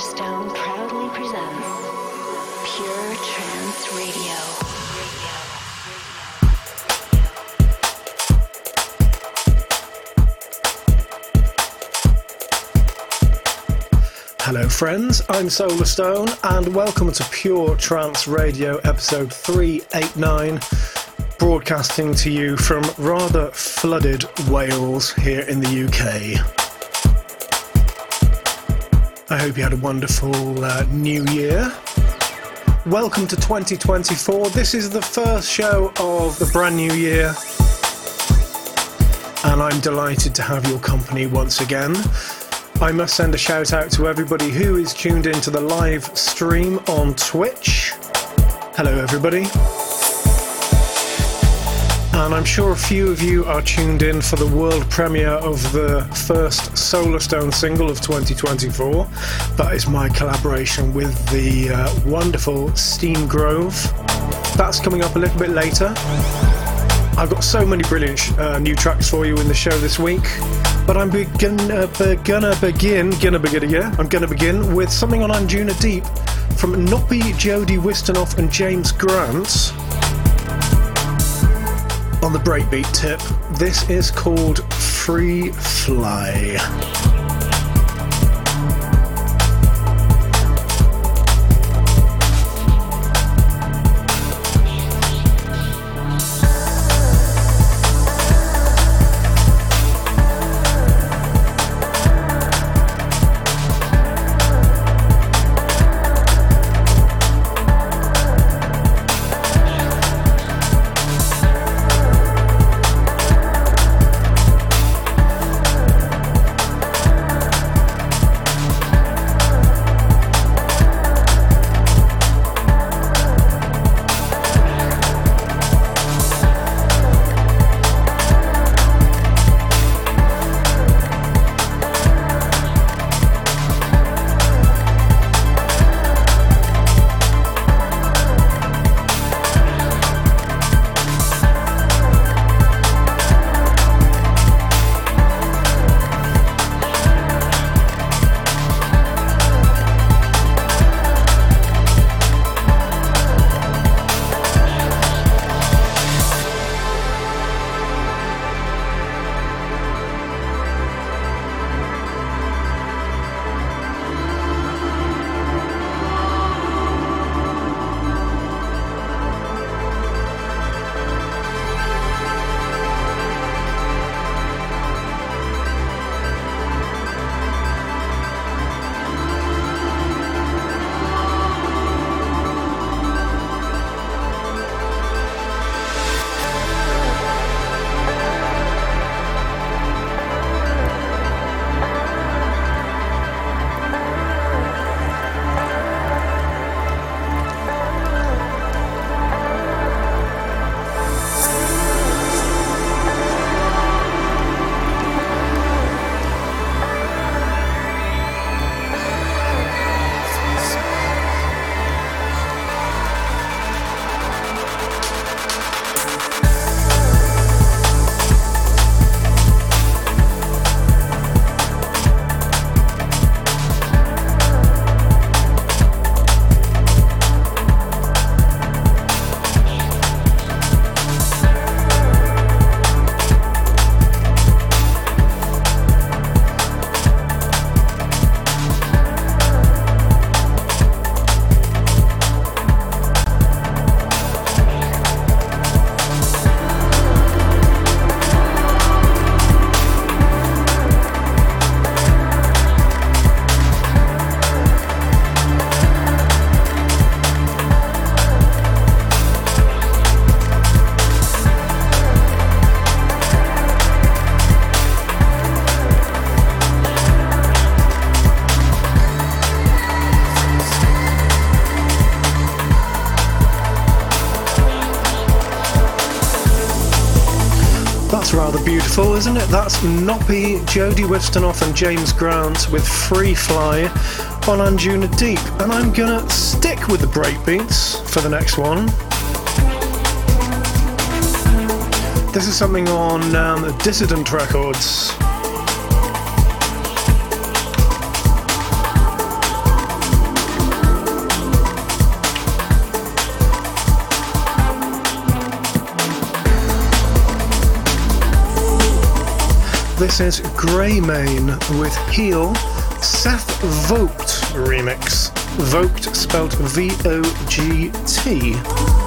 Solarstone proudly presents Pure Trance Radio. Hello, friends. I'm Solarstone, and welcome to Pure Trance Radio, episode 389, broadcasting to you from rather flooded Wales here in the UK. I hope you had a wonderful uh, new year. Welcome to 2024. This is the first show of the brand new year, and I'm delighted to have your company once again. I must send a shout out to everybody who is tuned into the live stream on Twitch. Hello, everybody. And I'm sure a few of you are tuned in for the world premiere of the first Solarstone single of 2024. That is my collaboration with the uh, wonderful Stine Grove. That's coming up a little bit later. I've got so many brilliant uh, new tracks for you in the show this week, but I'm uh, gonna begin, gonna begin, yeah, I'm gonna begin with something on Anjunadeep from Nopi, Jody Wisternoff, and James Grant. On the breakbeat tip, this is called Freefly. Beautiful. That's Nopi, Jody Wisternoff, and James Grant with Freefly on Anjunadeep. And I'm gonna stick with the breakbeats for the next one. This is something on um, Dissident Records. This is Graymane with Heal, Seth Vogt remix. Vogt spelled V O G T.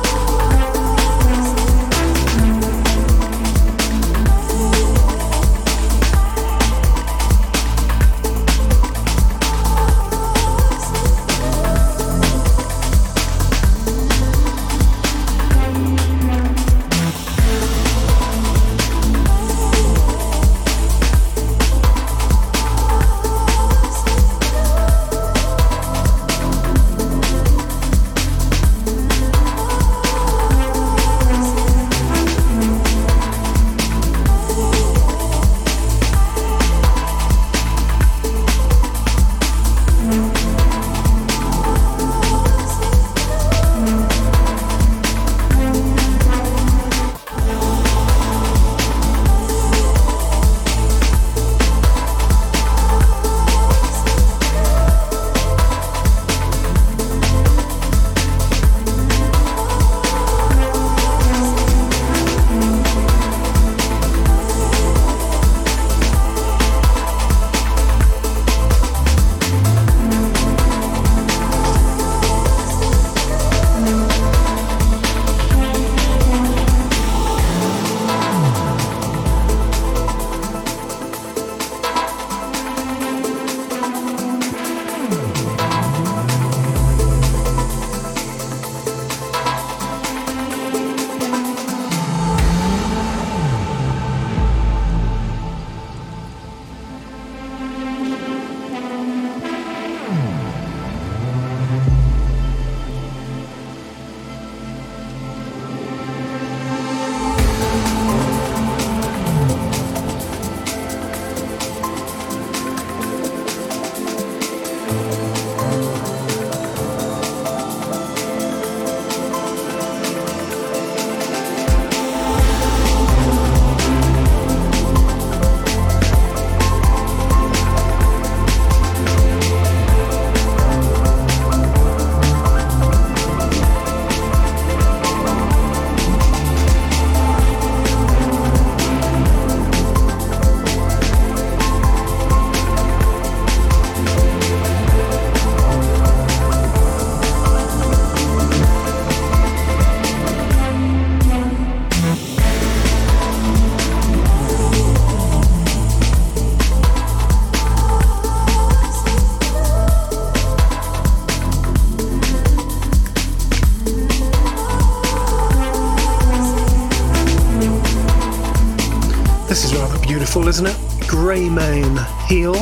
isn't it? Graymane Heal,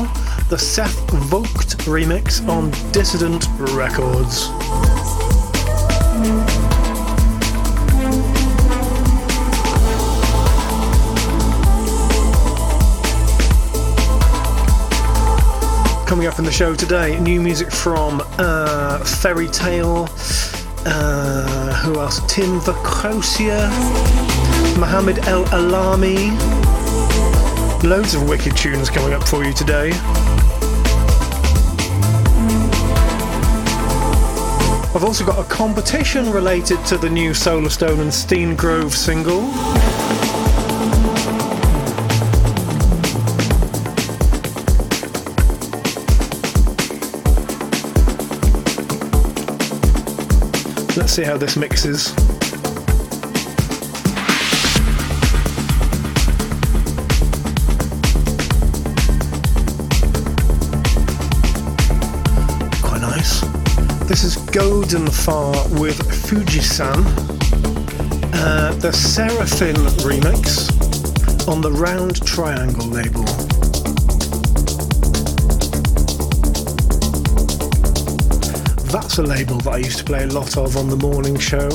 the Seth Vogt remix on Dissident Records. Coming up in the show today, new music from uh, Ferry Tayle, uh, who else? Tim Verkruissen, Mohammed El Alami. Loads of wicked tunes coming up for you today. I've also got a competition related to the new Solarstone and Stine Grove single. Let's see how this mixes. Godenfar with Fujisan, uh, the Seraphin remix on the Round Triangle label. That's a label that I used to play a lot of on the morning show.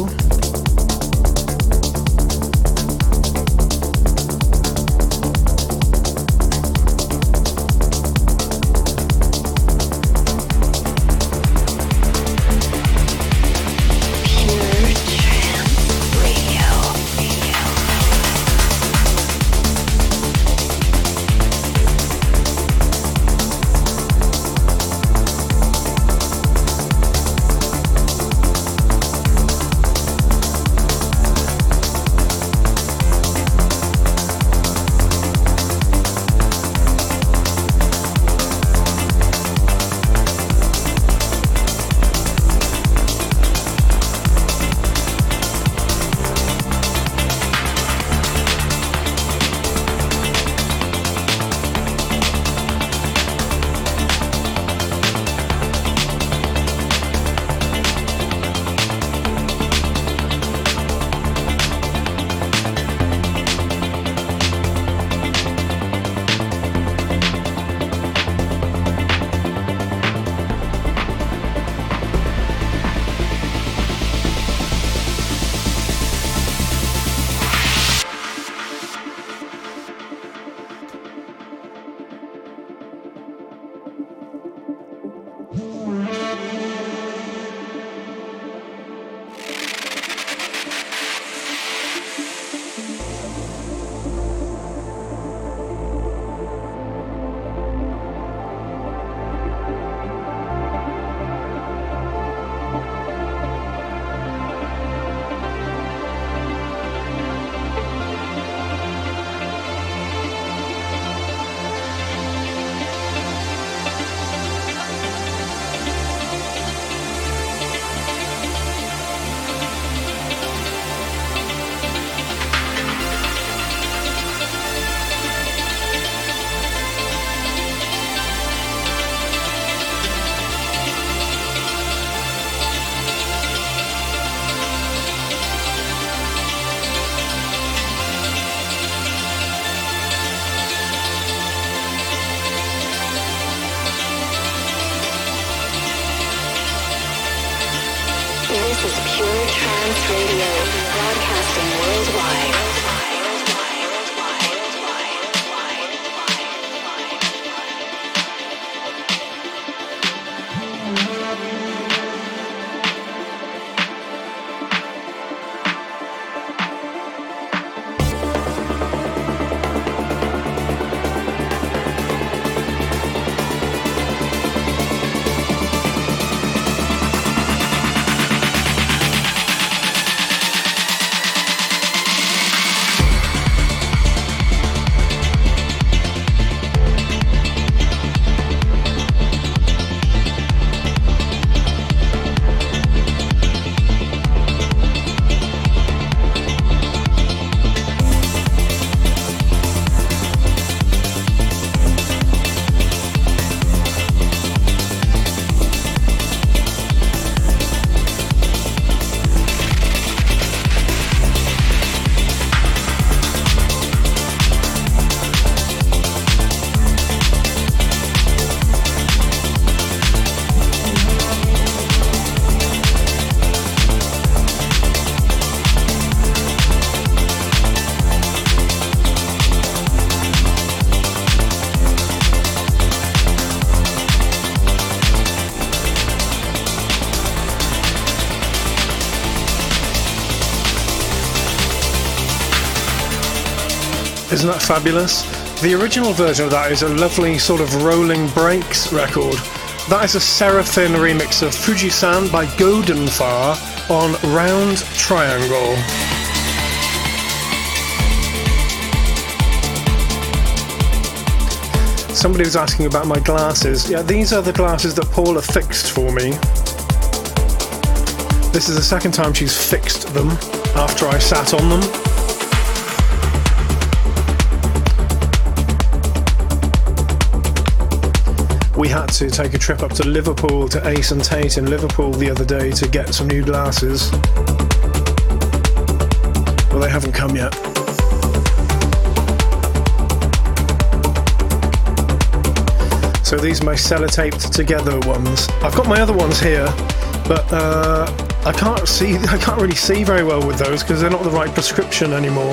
Isn't that fabulous? The original version of that is a lovely sort of rolling breaks record. That is a Seraphin remix of Fujisan by Godenfar on Round Triangle. Somebody was asking about my glasses. Yeah, these are the glasses that Paula fixed for me. This is the second time she's fixed them after I sat on them. We had to take a trip up to Liverpool to Ace and Tate in Liverpool the other day to get some new glasses. Well, they haven't come yet. So these are my sellotaped together ones. I've got my other ones here, but uh, I can't see. I can't really see very well with those because they're not the right prescription anymore.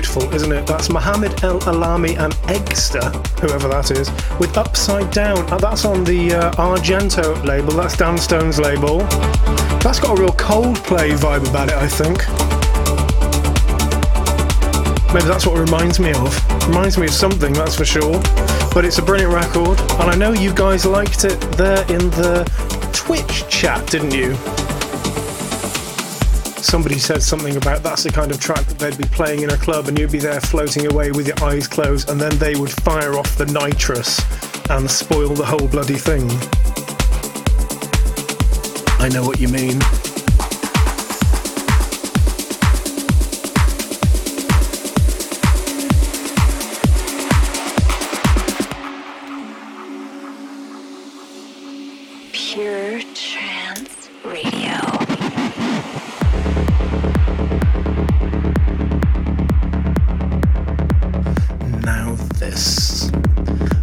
Beautiful, isn't it? That's Mohammed El Alami and EGGSTA, whoever that is, with Upside Down. Uh, that's on the uh, Argento label, that's Dan Stone's label. That's got a real Coldplay vibe about it, I think. Maybe that's what it reminds me of. Reminds me of something, that's for sure. But it's a brilliant record, and I know you guys liked it there in the Twitch chat, didn't you? Somebody said something about that's the kind of track that they'd be playing in a club and you'd be there floating away with your eyes closed and then they would fire off the nitrous and spoil the whole bloody thing. I know what you mean.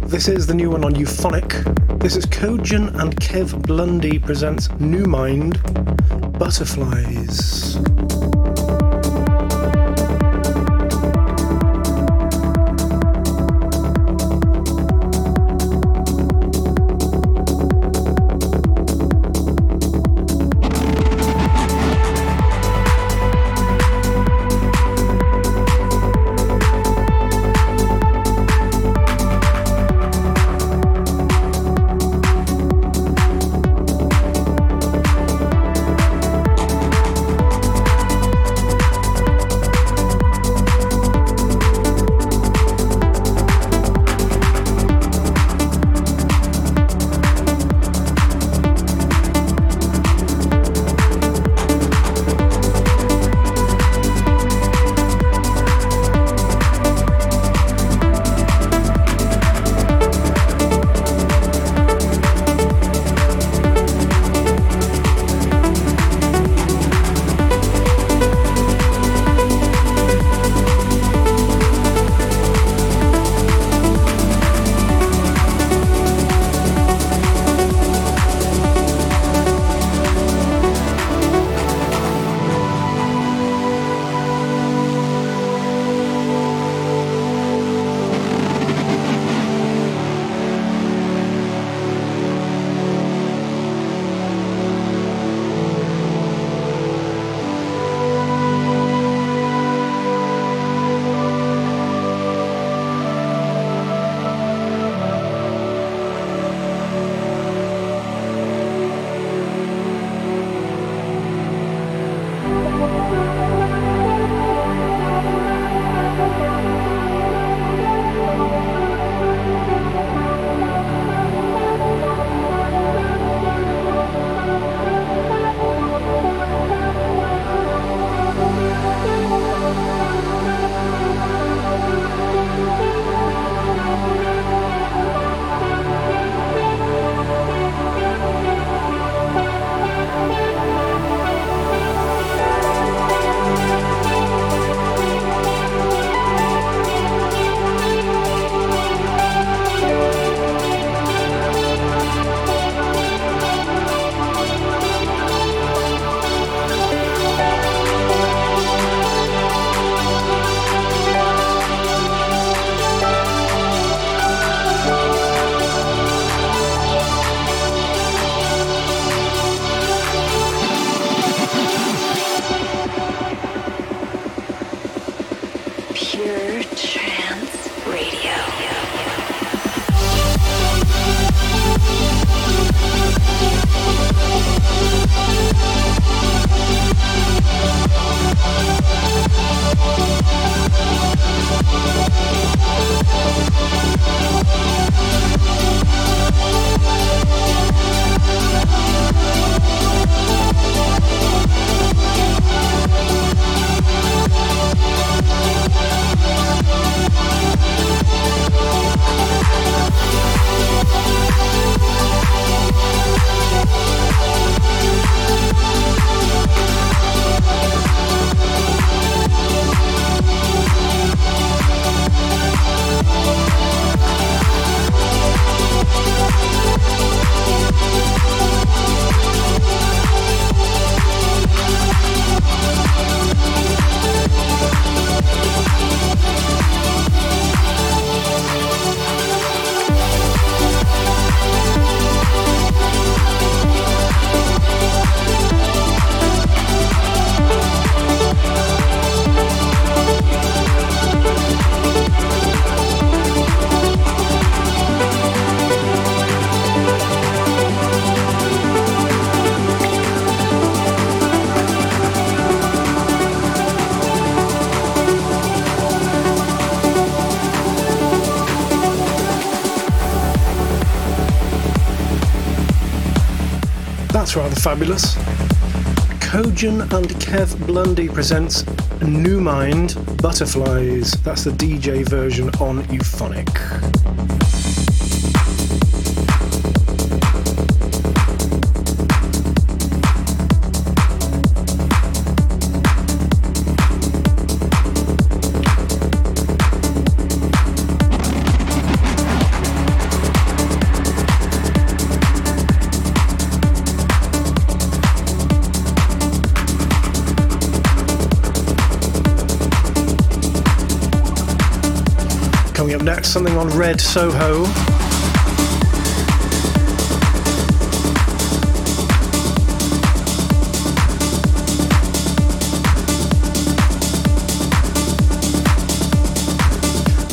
This is the new one on Euphonic. This is Kojun and Kev Blundy presents NÜMIND Butterflies. Fabulous. Kojun and Kev Blundy presents NÜMIND Butterflies. That's the DJ version on Euphonic. Next, something on Red Soho.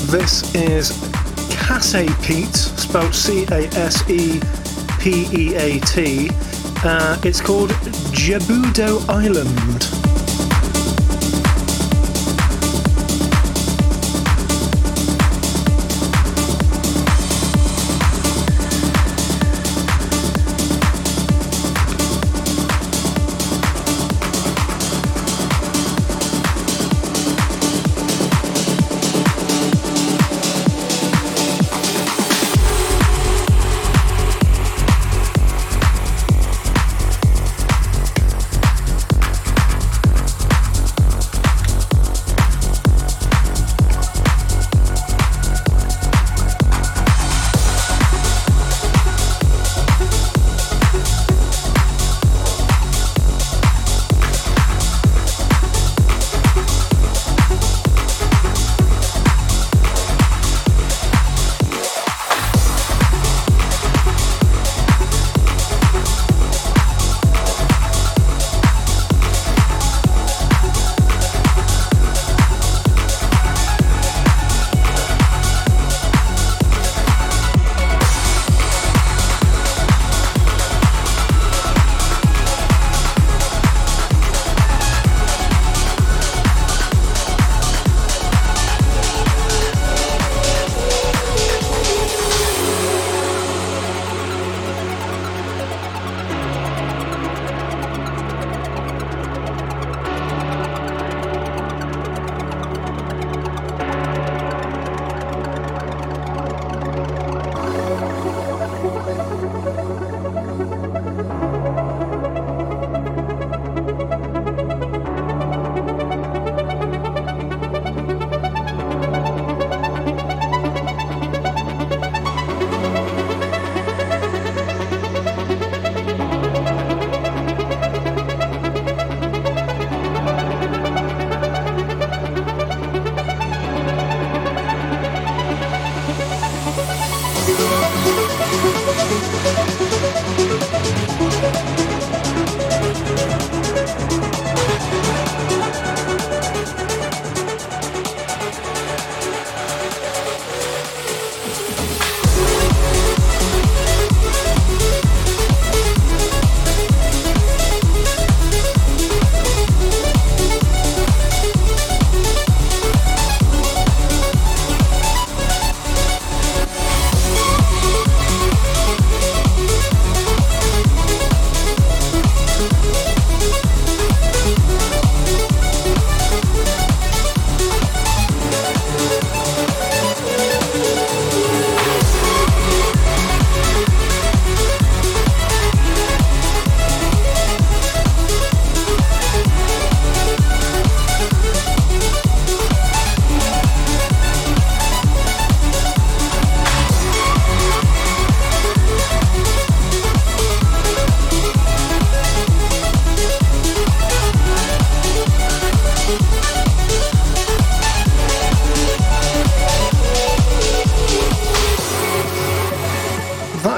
This is Case Pete, spelled C A S E P E A T. Uh, it's called Jebudo Island.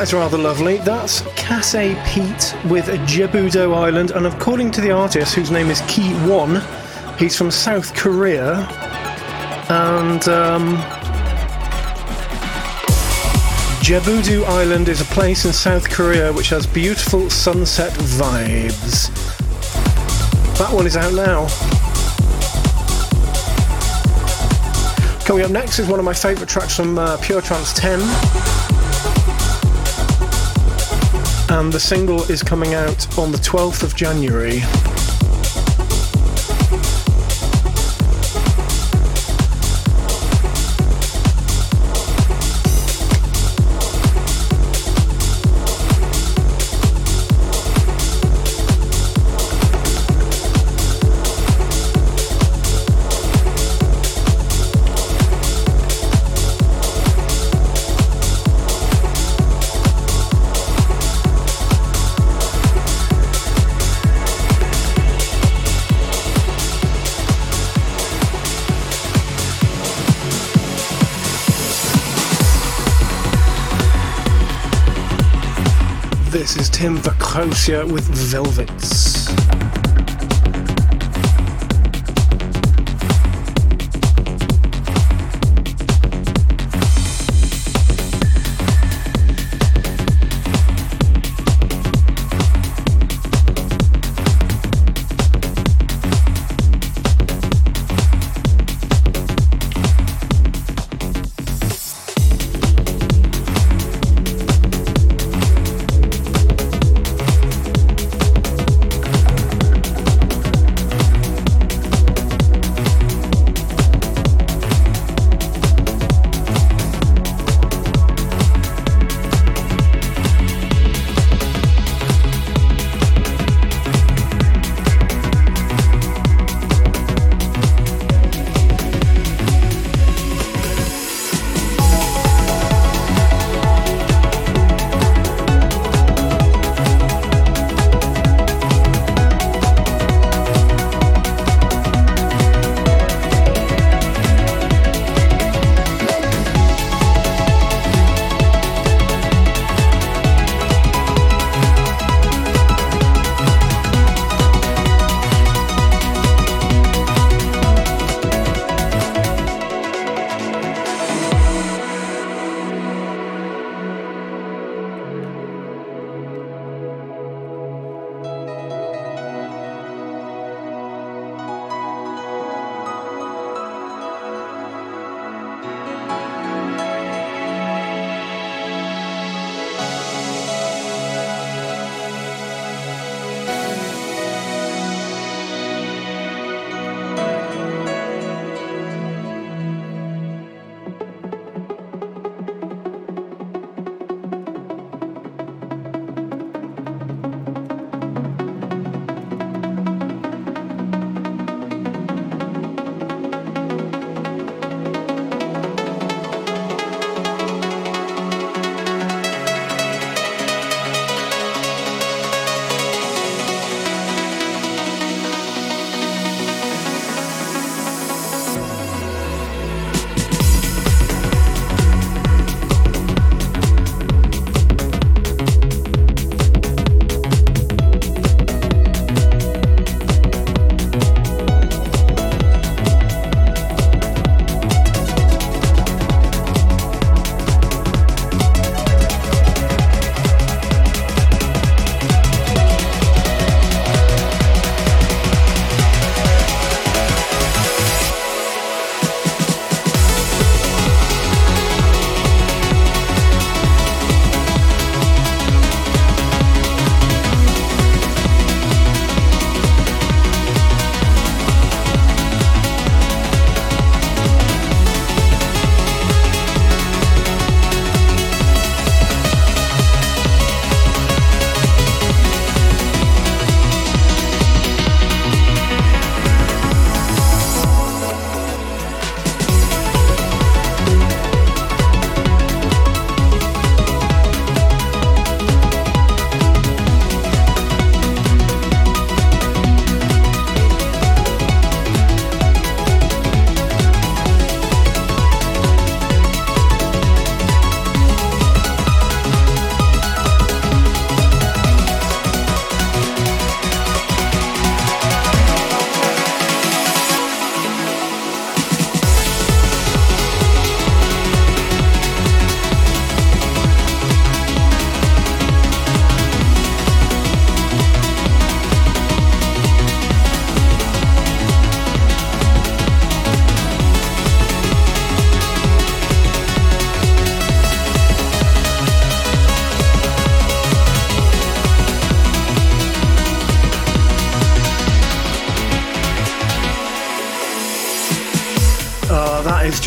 That's rather lovely. That's Case Pete with Jebudo Island, and according to the artist, whose name is Ki Won, he's from South Korea, and um, Jebudo Island is a place in South Korea which has beautiful sunset vibes. That one is out now. Coming up next is one of my favourite tracks from uh, Pure Trance 10. And the single is coming out on the 12th of January. With Velvets.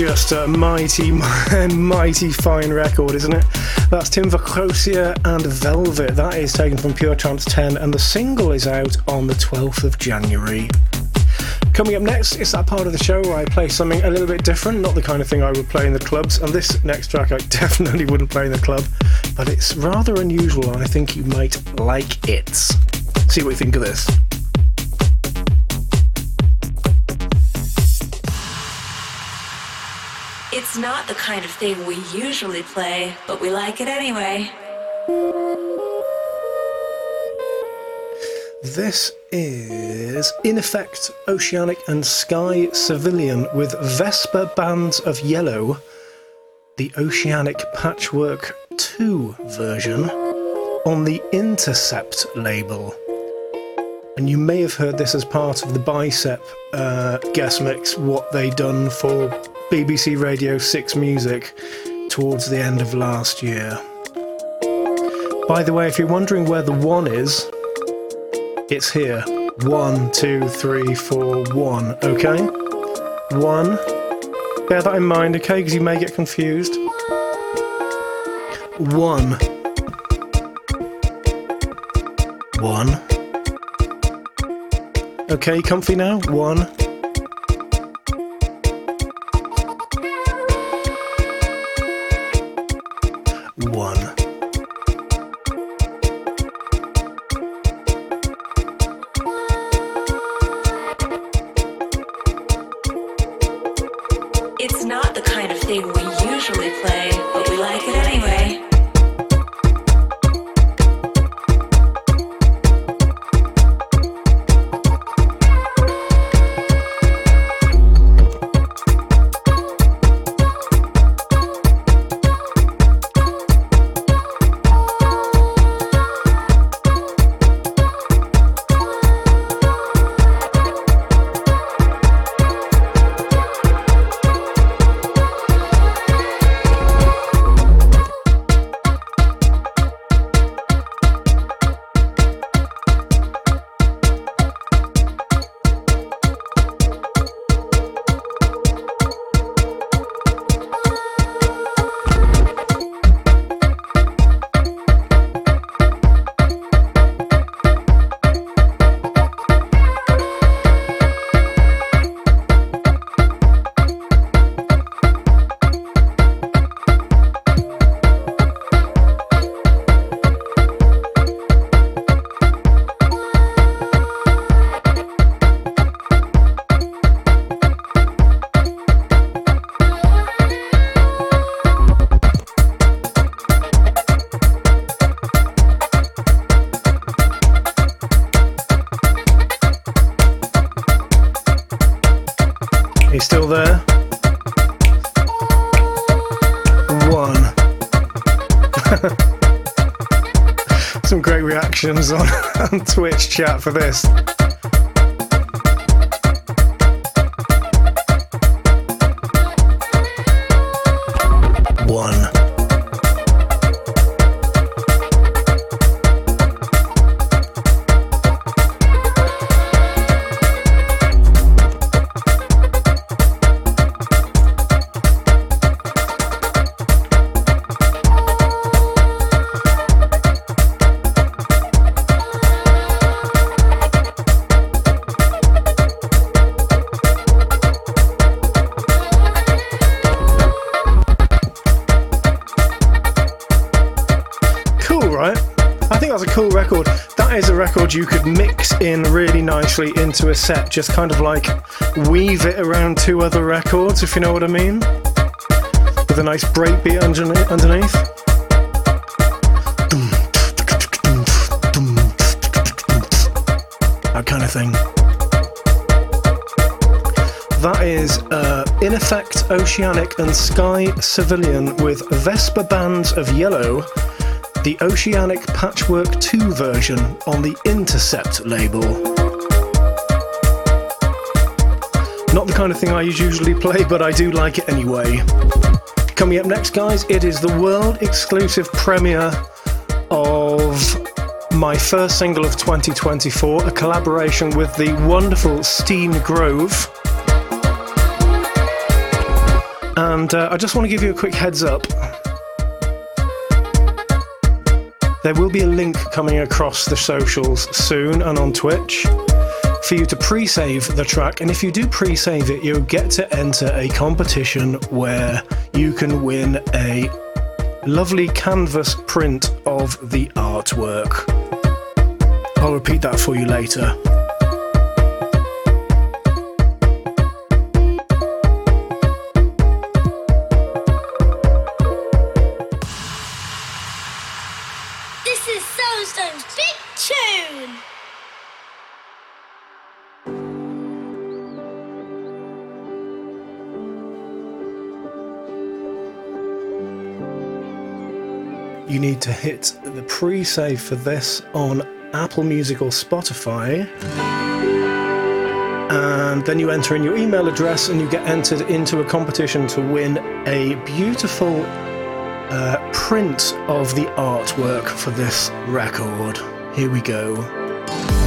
Just a mighty, mighty fine record, isn't it? That's Tim Verkruissen and Velvet. That is taken from Pure Trance 10, and the single is out on the 12th of January. Coming up next is that part of the show where I play something a little bit different, not the kind of thing I would play in the clubs. And this next track I definitely wouldn't play in the club, but it's rather unusual and I think you might like it. See what you think of this. It's not the kind of thing we usually play, but we like it anyway. This is, Ineffekt, Oceanic and Sky Civilian with Vesper Bands of Yellow, the Oceanic Patchwork 2 version, on the Intercept label. And you may have heard this as part of the Bicep uh, guest mix, what they done for BBC Radio 6 Music towards the end of last year. By the way, if you're wondering where the one is, it's here. One, two, three, four, one. Okay? One. Bear that in mind, okay? Because you may get confused. One. One. Okay, comfy now? One. Twitch chat for this. You could mix in really nicely into a set, just kind of like weave it around two other records, if you know what I mean. With a nice breakbeat underneath. That kind of thing. That is uh, Ineffekt Oceanic and Sky Civilian with Vesper Bands of Yellow the Oceanic Patchwork 2 version on the Intercept label. Not the kind of thing I usually play, but I do like it anyway. Coming up next, guys, it is the world exclusive premiere of my first single of 2024, a collaboration with the wonderful Stine Grove. And uh, I just want to give you a quick heads up. There will be a link coming across the socials soon and on Twitch for you to pre save the track. And if you do pre save it, you'll get to enter a competition where you can win a lovely canvas print of the artwork. I'll repeat that for you later. To hit the pre save for this on Apple Music or Spotify. And then you enter in your email address and you get entered into a competition to win a beautiful uh, print of the artwork for this record. Here we go.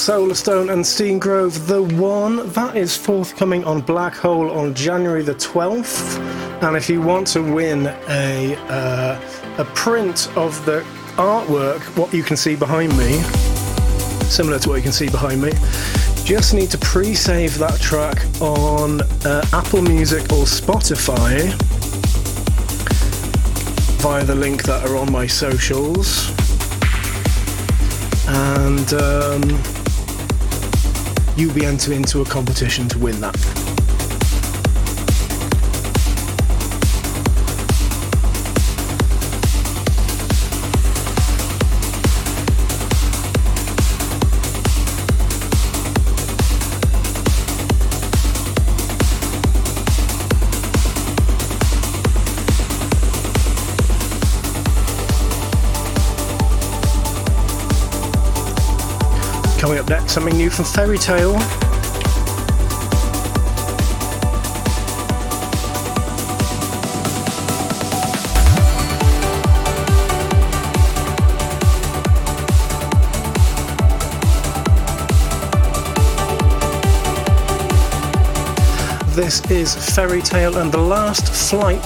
Solarstone and Stine Grove The One. That is forthcoming on Black Hole on January the 12th. And if you want to win a, uh, a print of the artwork, what you can see behind me, similar to what you can see behind me, just need to pre save that track on uh, Apple Music or Spotify via the link that are on my socials and um, you'll be entered into a competition to win that. Something new from Ferry Tayle. This is Ferry Tayle and the Last Flight,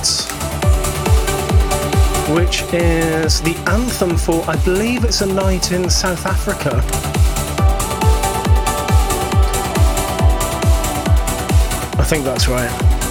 which is the anthem for, I believe it's a night in South Africa. I think that's right.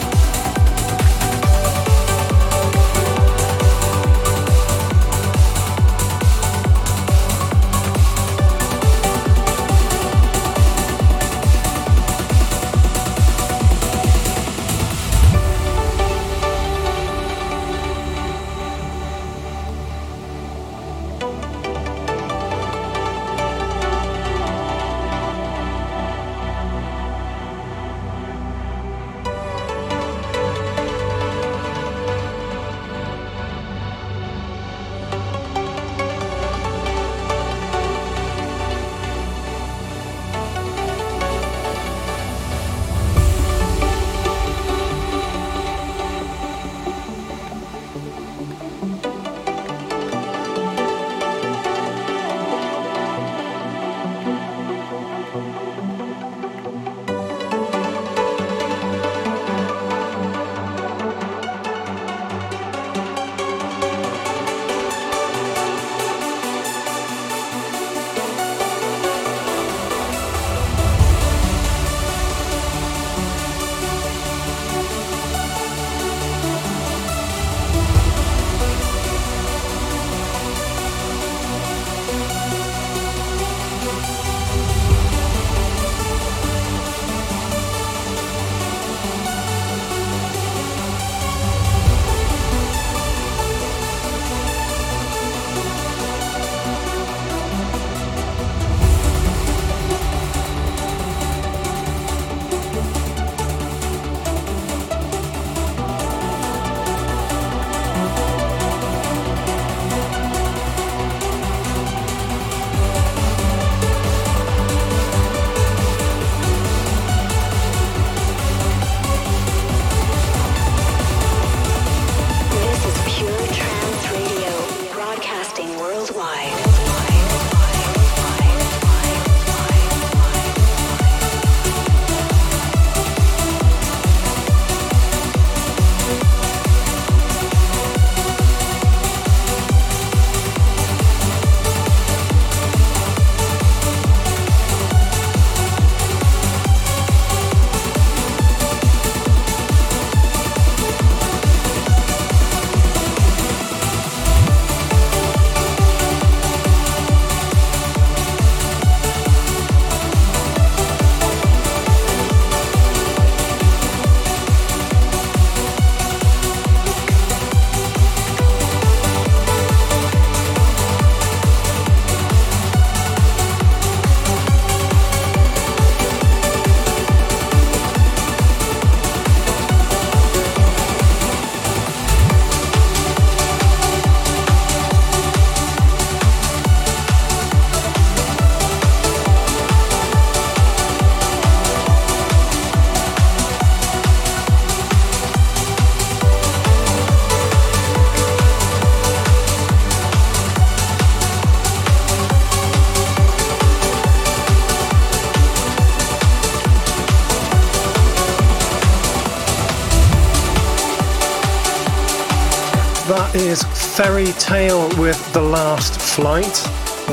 Ferry Tayle with The Last Flight.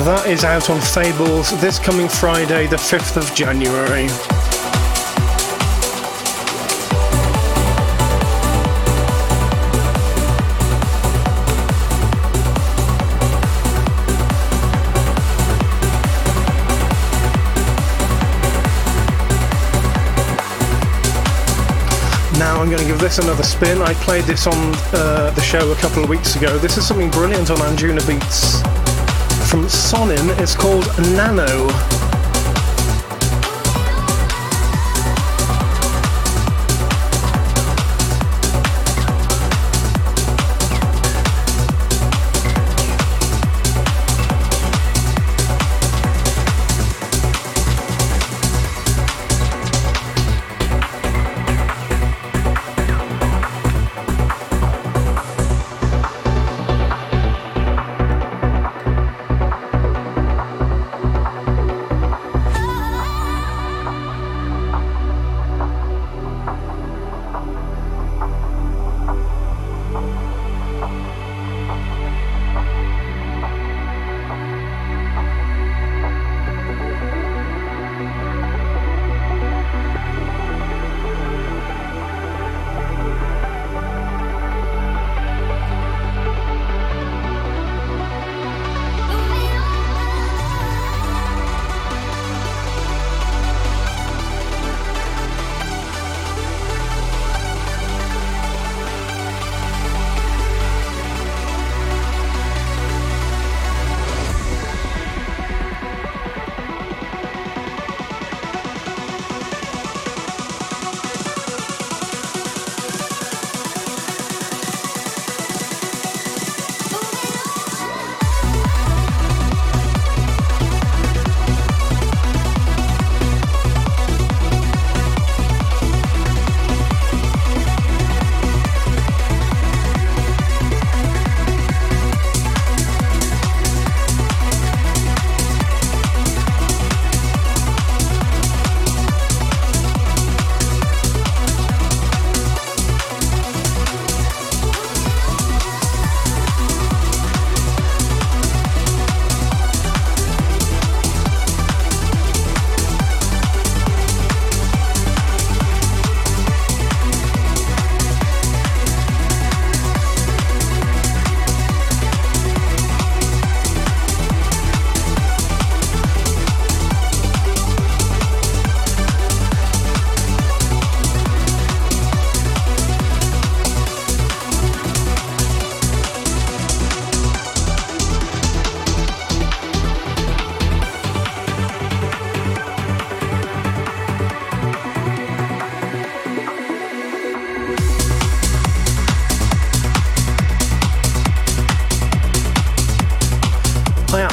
That is out on Fables this coming Friday, the 5th of January. Going to give this another spin. I played this on uh, the show a couple of weeks ago. This is something brilliant on Anjunabeats from SØNIN. It's called Nano.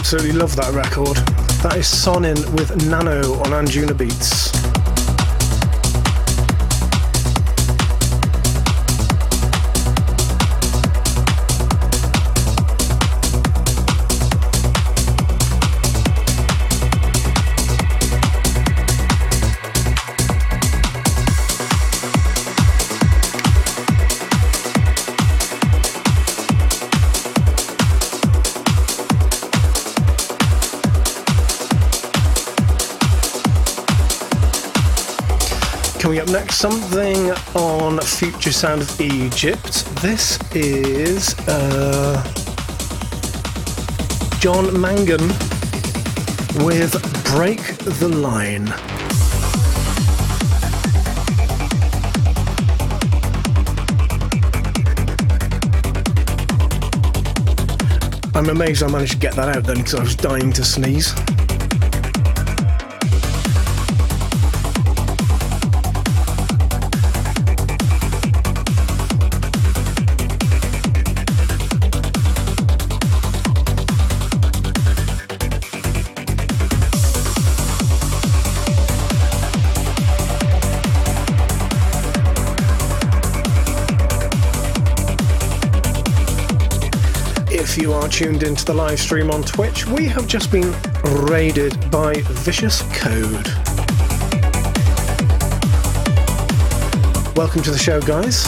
Absolutely love that record. That is SØNIN with Nano on Anjunabeats. Coming up next, something on Future Sound of Egypt. This is uh, Jon Mangan with Break the Line. I'm amazed I managed to get that out then because I was dying to sneeze. Tuned into the live stream on Twitch, we have just been raided by Vicious Code. Welcome to the show, guys.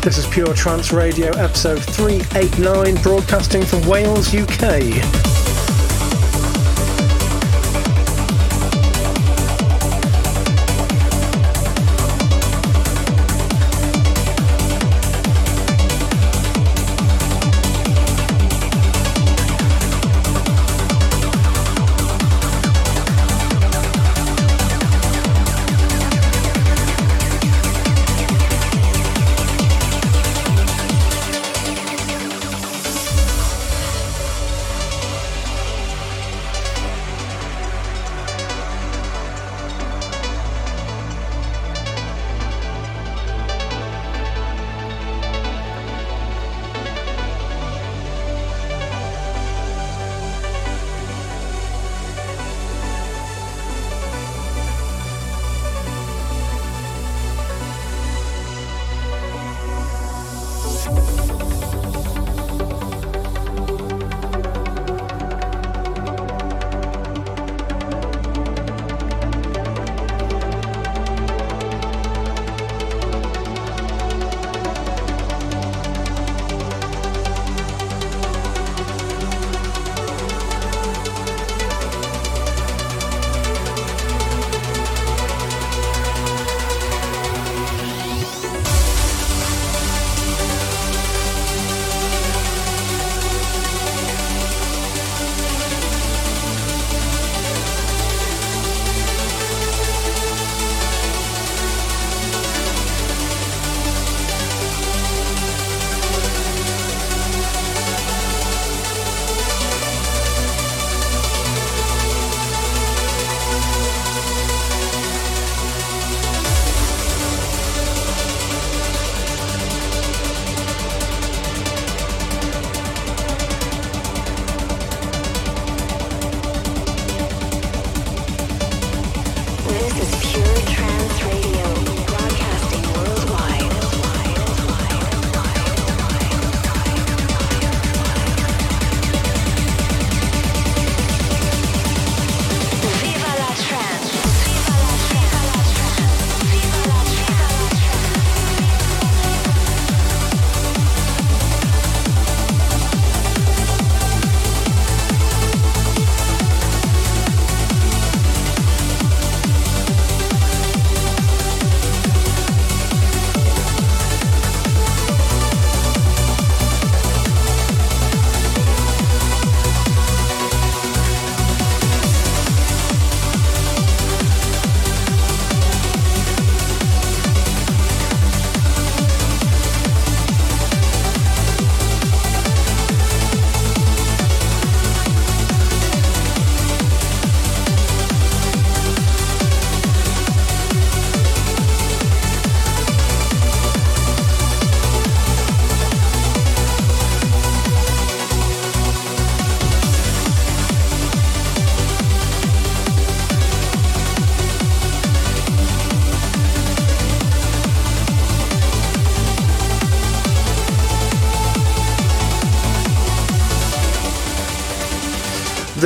This is Pure Trance Radio, episode 389, broadcasting from Wales, UK.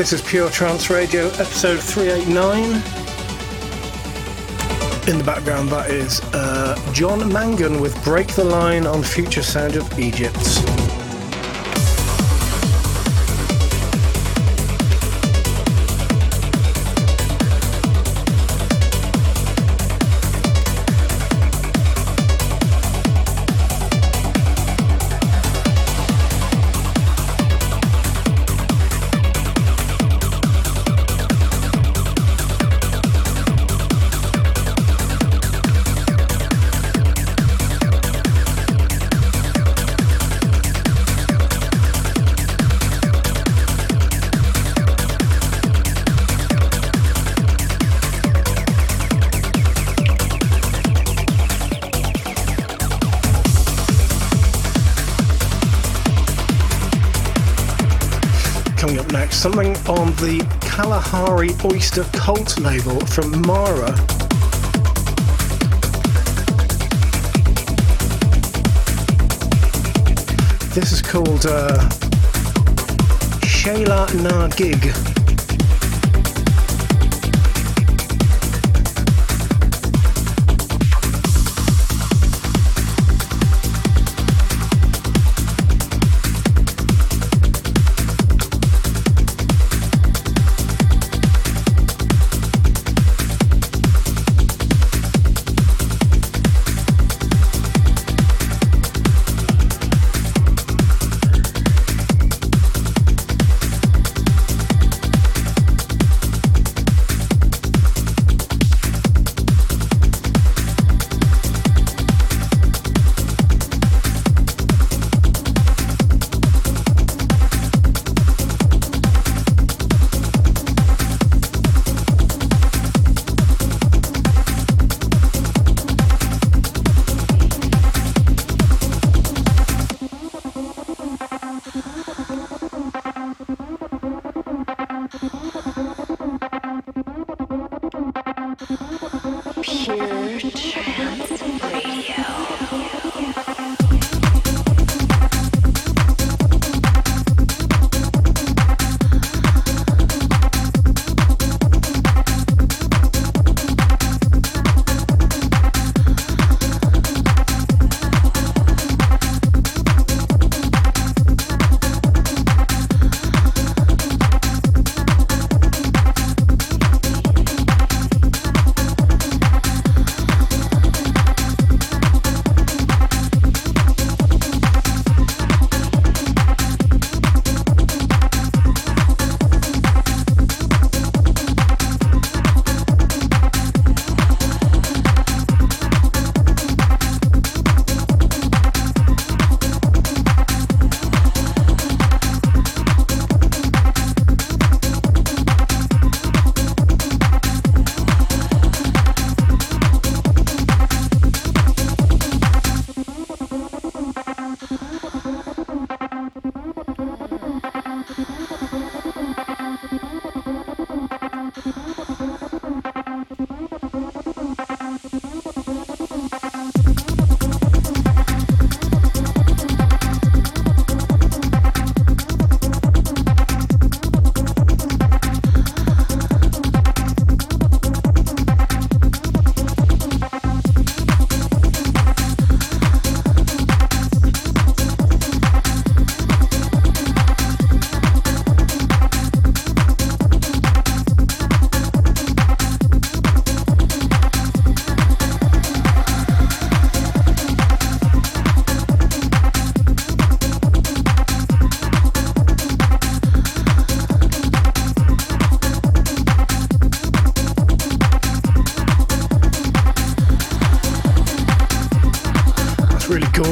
This is Pure Trance Radio, episode 389. In the background, that is uh, Jon Mangan with Break the Line on Future Sound of Egypt. Oyster Cult label from Maara. This is called uh, Sheela Na Gig.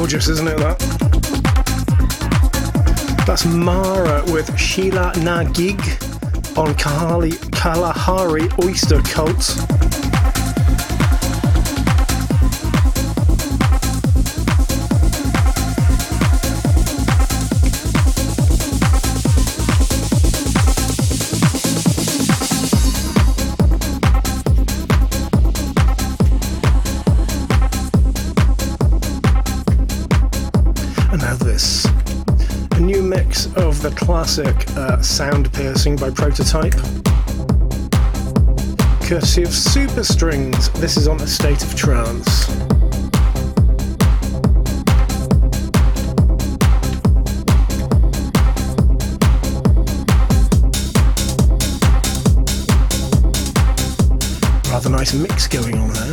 Gorgeous, isn't it? That. That's Maara with Sheela Na Gig on Kahali, Kalahari Oyster Cult. Classic uh, Soundpiercing by Prototype. Courtesy of SUPERSTRINGS, this is on a state of trance. Rather nice mix going on there.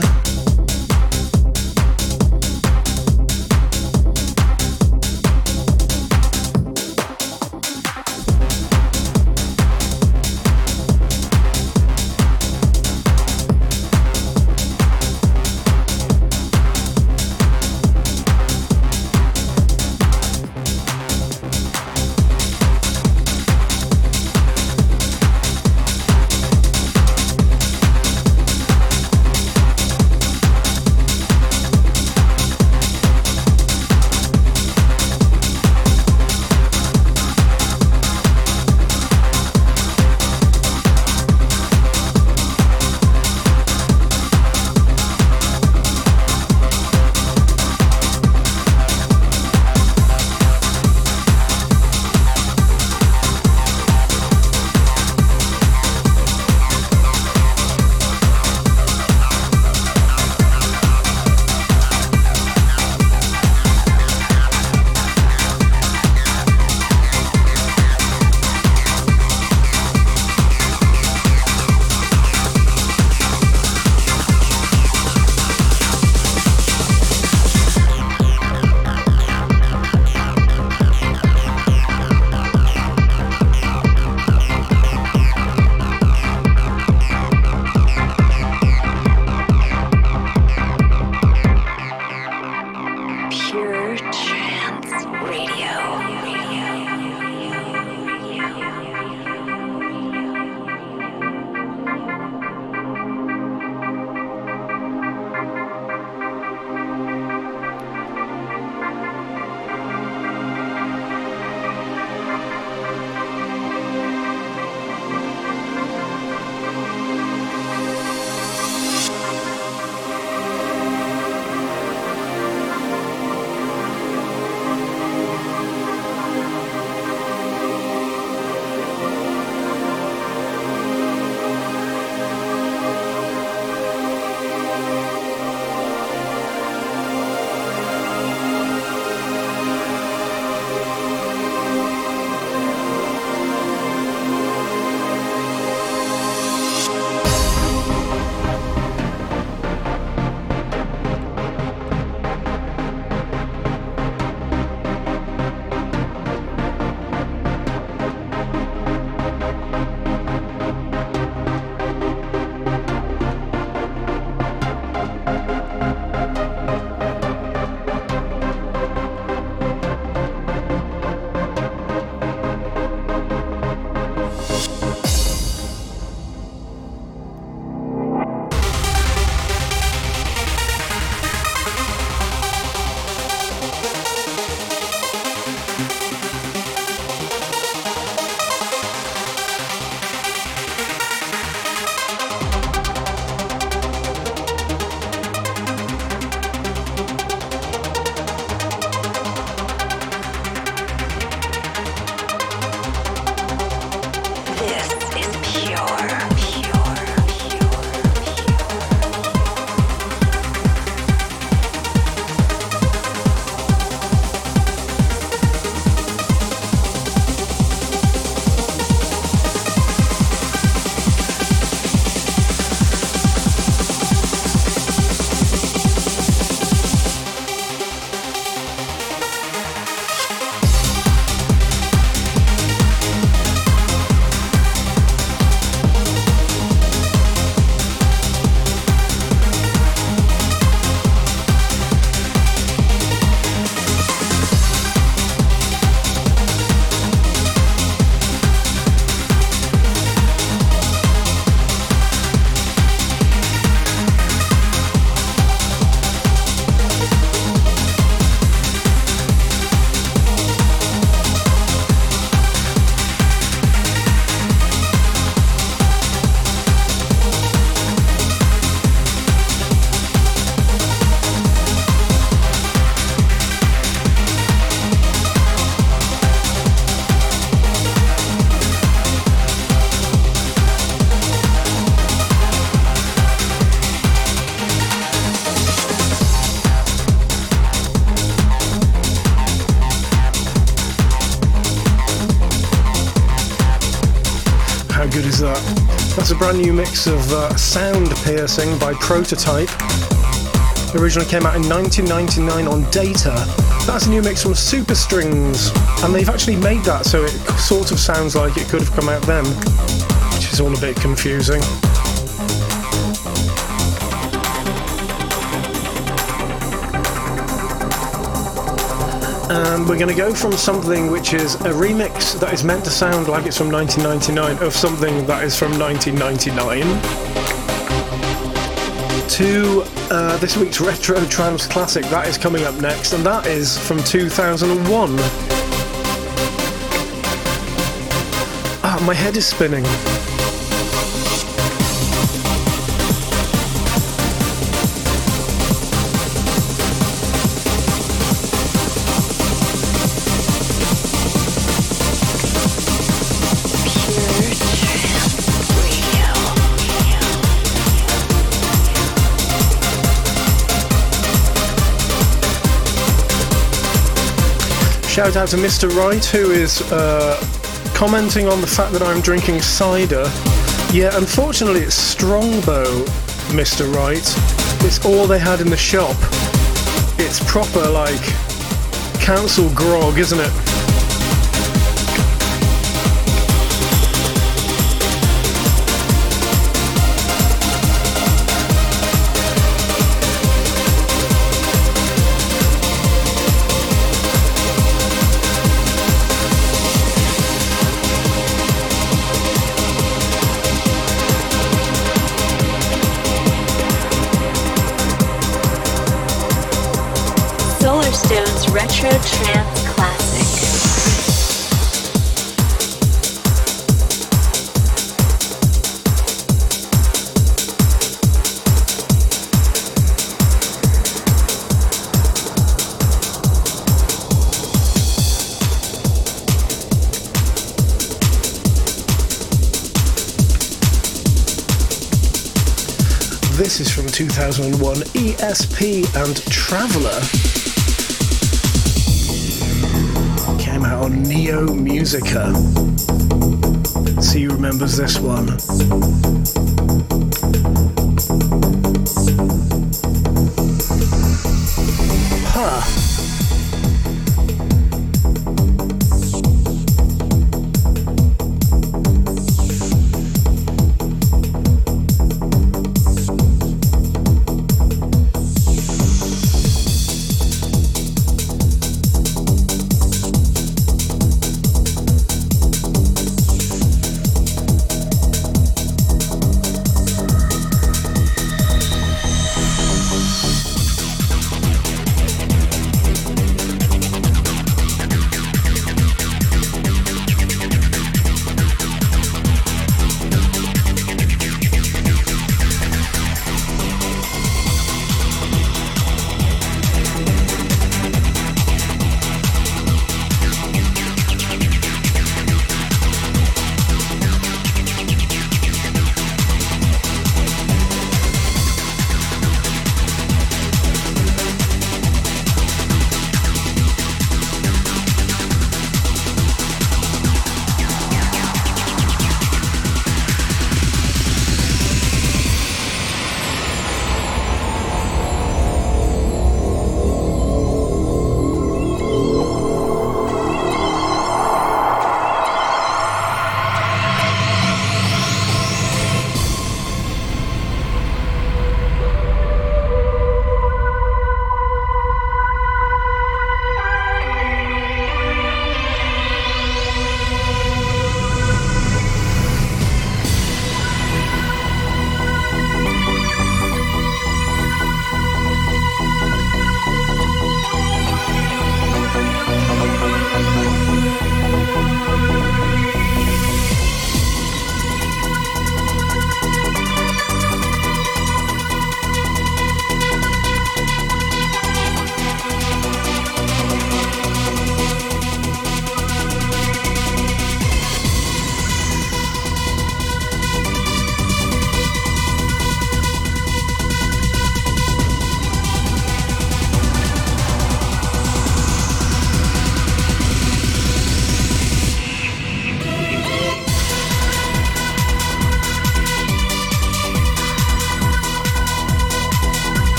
Good is that? That's a brand new mix of uh, Sound Piercing by Prototype. It originally came out in 1999 on Data. That's a new mix from SUPERSTRINGS, and they've actually made that so it sort of sounds like it could have come out then, which is all a bit confusing. And we're going to go from something which is a remix that is meant to sound like it's from 1999 of something that is from 1999 to uh, this week's Retro Trance Classic. That is coming up next, and that is from 2001. Ah, my head is spinning. Shout out to Mr. Wright, who is uh, commenting on the fact that I'm drinking cider. Yeah, unfortunately, it's Strongbow, Mr. Wright. It's all they had in the shop. It's proper, like, council grog, isn't it? This is from 2001 ESP and Traveller. Neo Musica. See who remembers this one.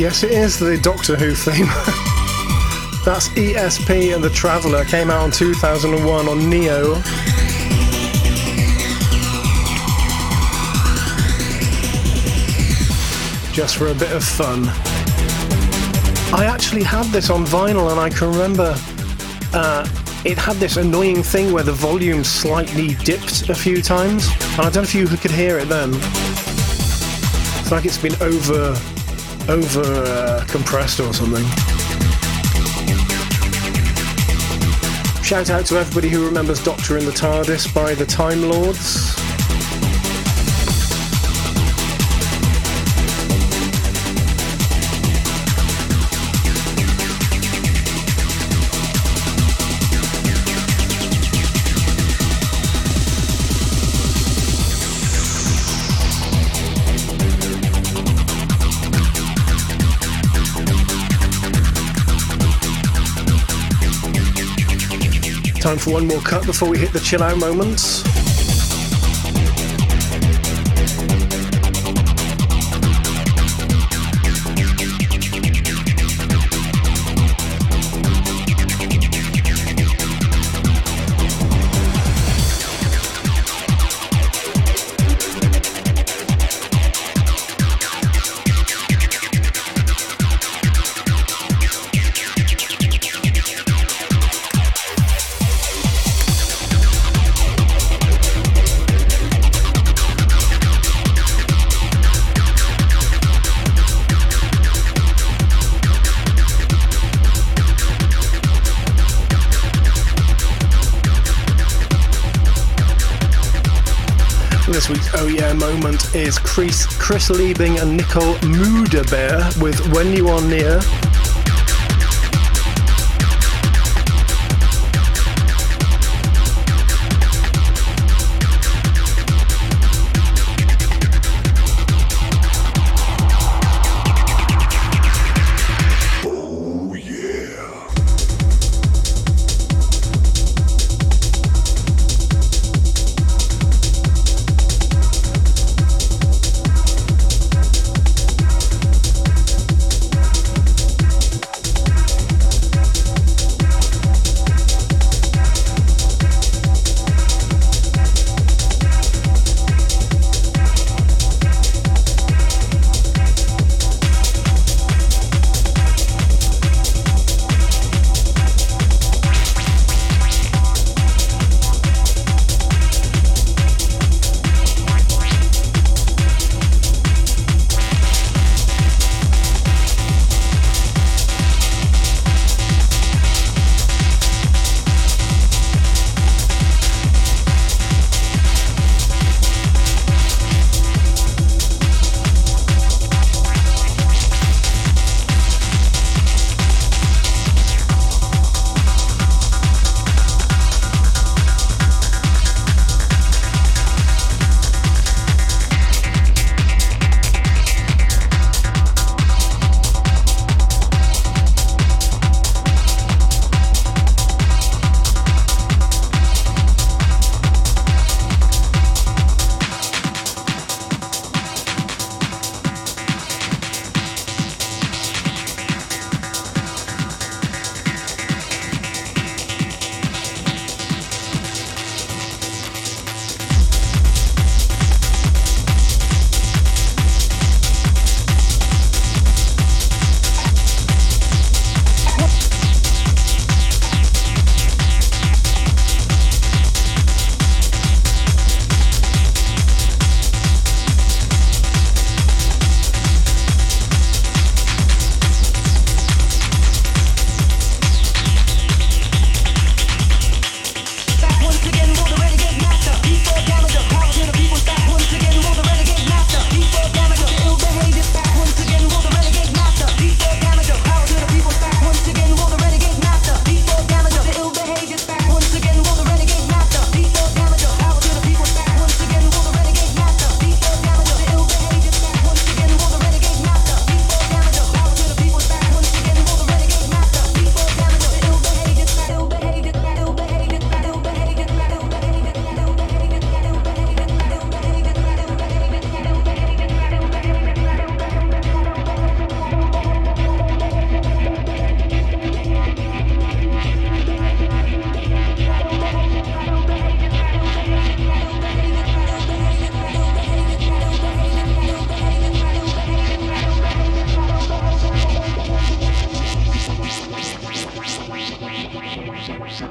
Yes, it is the Doctor Who theme. That's ESP and the Traveller. Came out in 2001 on Neo. Just for a bit of fun. I actually had this on vinyl, and I can remember uh, it had this annoying thing where the volume slightly dipped a few times, and I don't know if you could hear it then. It's like it's been over over uh, compressed or something. Shout out to everybody who remembers Doctor in the TARDIS by the Time Lords. Time for one more cut before we hit the chill out moments. Chris, Liebing and Nicole Moudaber with When You Are Near.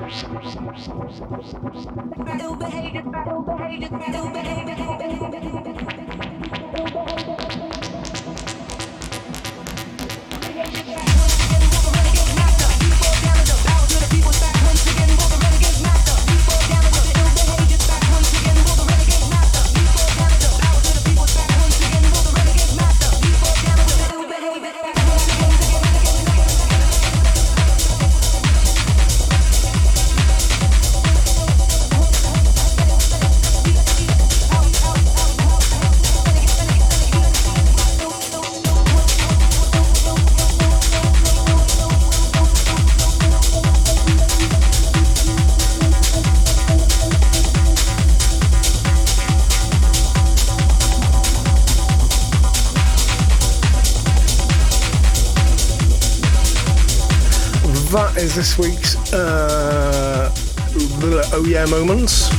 Don't behave, don't behave, don't behave, don't behave, don't behave. This week's uh, Oh Yeah moments.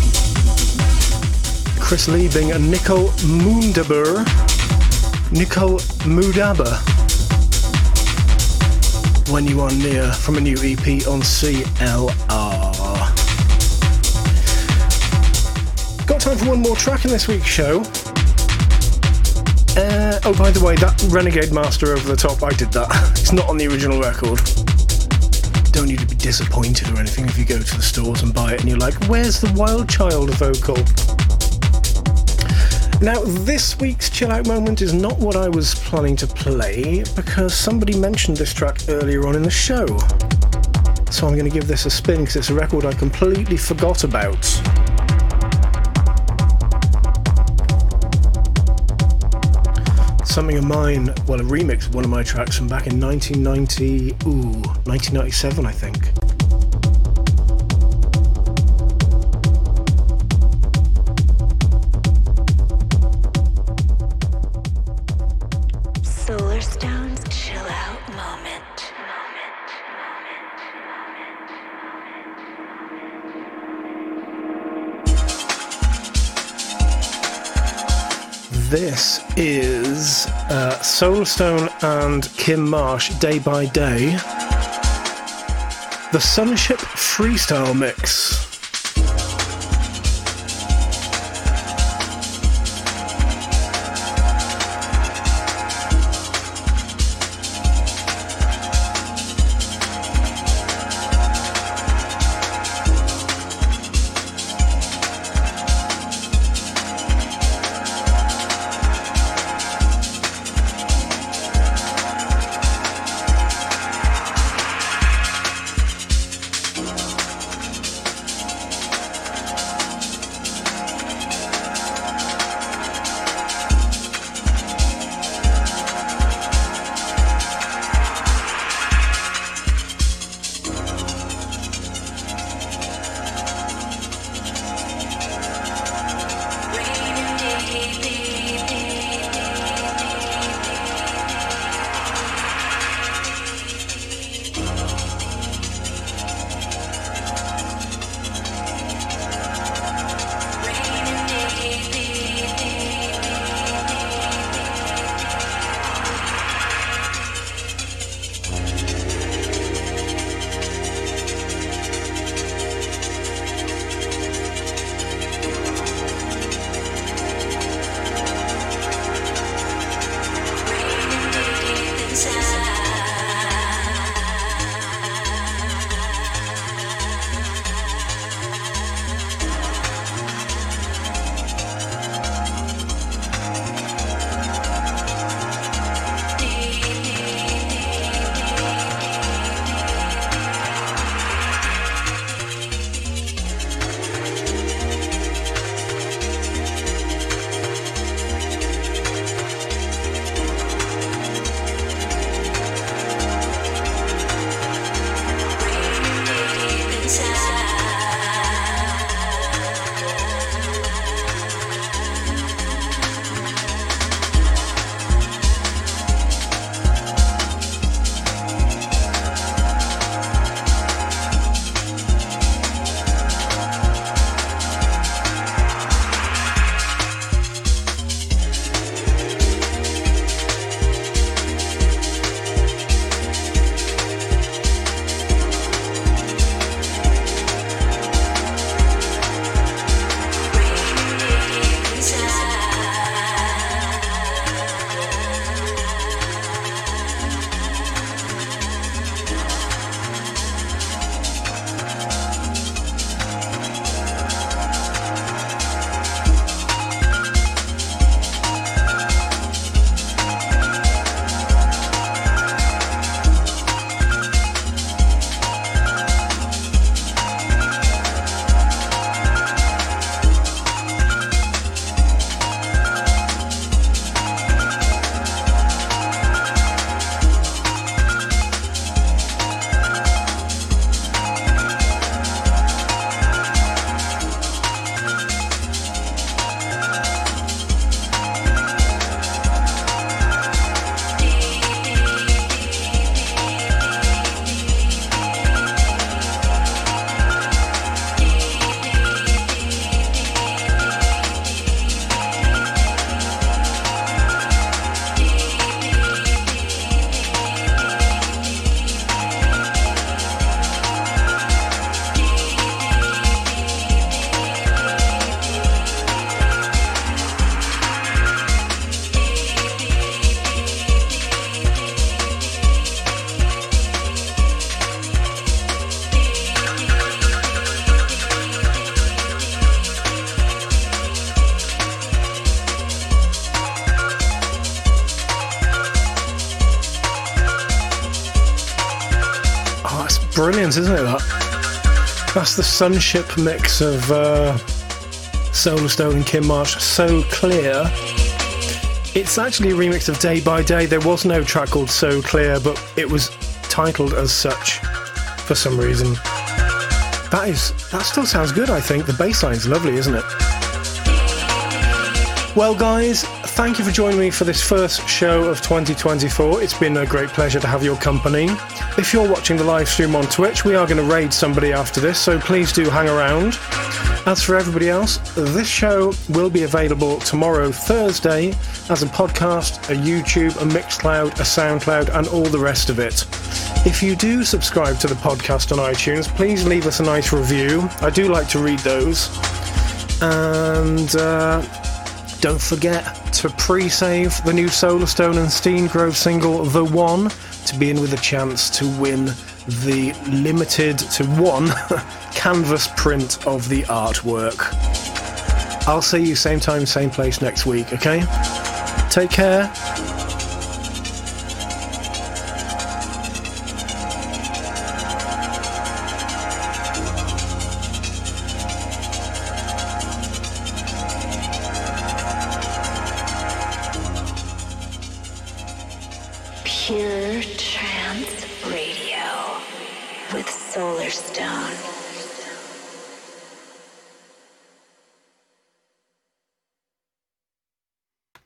Chris Liebing and Nicole Moondaber. Nicole Moudaber. When You Are Near from a new EP on CLR. Got time for one more track in this week's show. Uh, oh, by the way, that Renegade Master over the top, I did that. It's not on the original record don't need to be disappointed or anything if you go to the stores and buy it and you're like, where's the Wild Child vocal? Now, this week's chill out moment is not what I was planning to play because somebody mentioned this track earlier on in the show. So I'm going to give this a spin because it's a record I completely forgot about. Something of Mine, well, a remix of one of my tracks from back in 1990, ooh, 1997, I think. Solarstone and Kym Marsh, Day by Day. The Sunship Freestyle Mix. Isn't it? That that's the Sunship mix of uh, Solarstone and Kym Marsh. So clear. It's actually a remix of Day by Day. There was no track called So Clear, but it was titled as such for some reason. That is that still sounds good, I think. The bass line's lovely, isn't it? Well guys, thank you for joining me for this first show of 2024. It's been a great pleasure to have your company. If you're watching the live stream on Twitch, we are going to raid somebody after this, so please do hang around. As for everybody else, this show will be available tomorrow, Thursday, as a podcast, a YouTube, a Mixcloud, a Soundcloud, and all the rest of it. If you do subscribe to the podcast on iTunes, please leave us a nice review. I do like to read those. And uh, don't forget to pre save the new Solarstone and Stine Grove single, The One, to be in with a chance to win the limited to one canvas print of the artwork. I'll see you same time, same place next week, okay? Take care.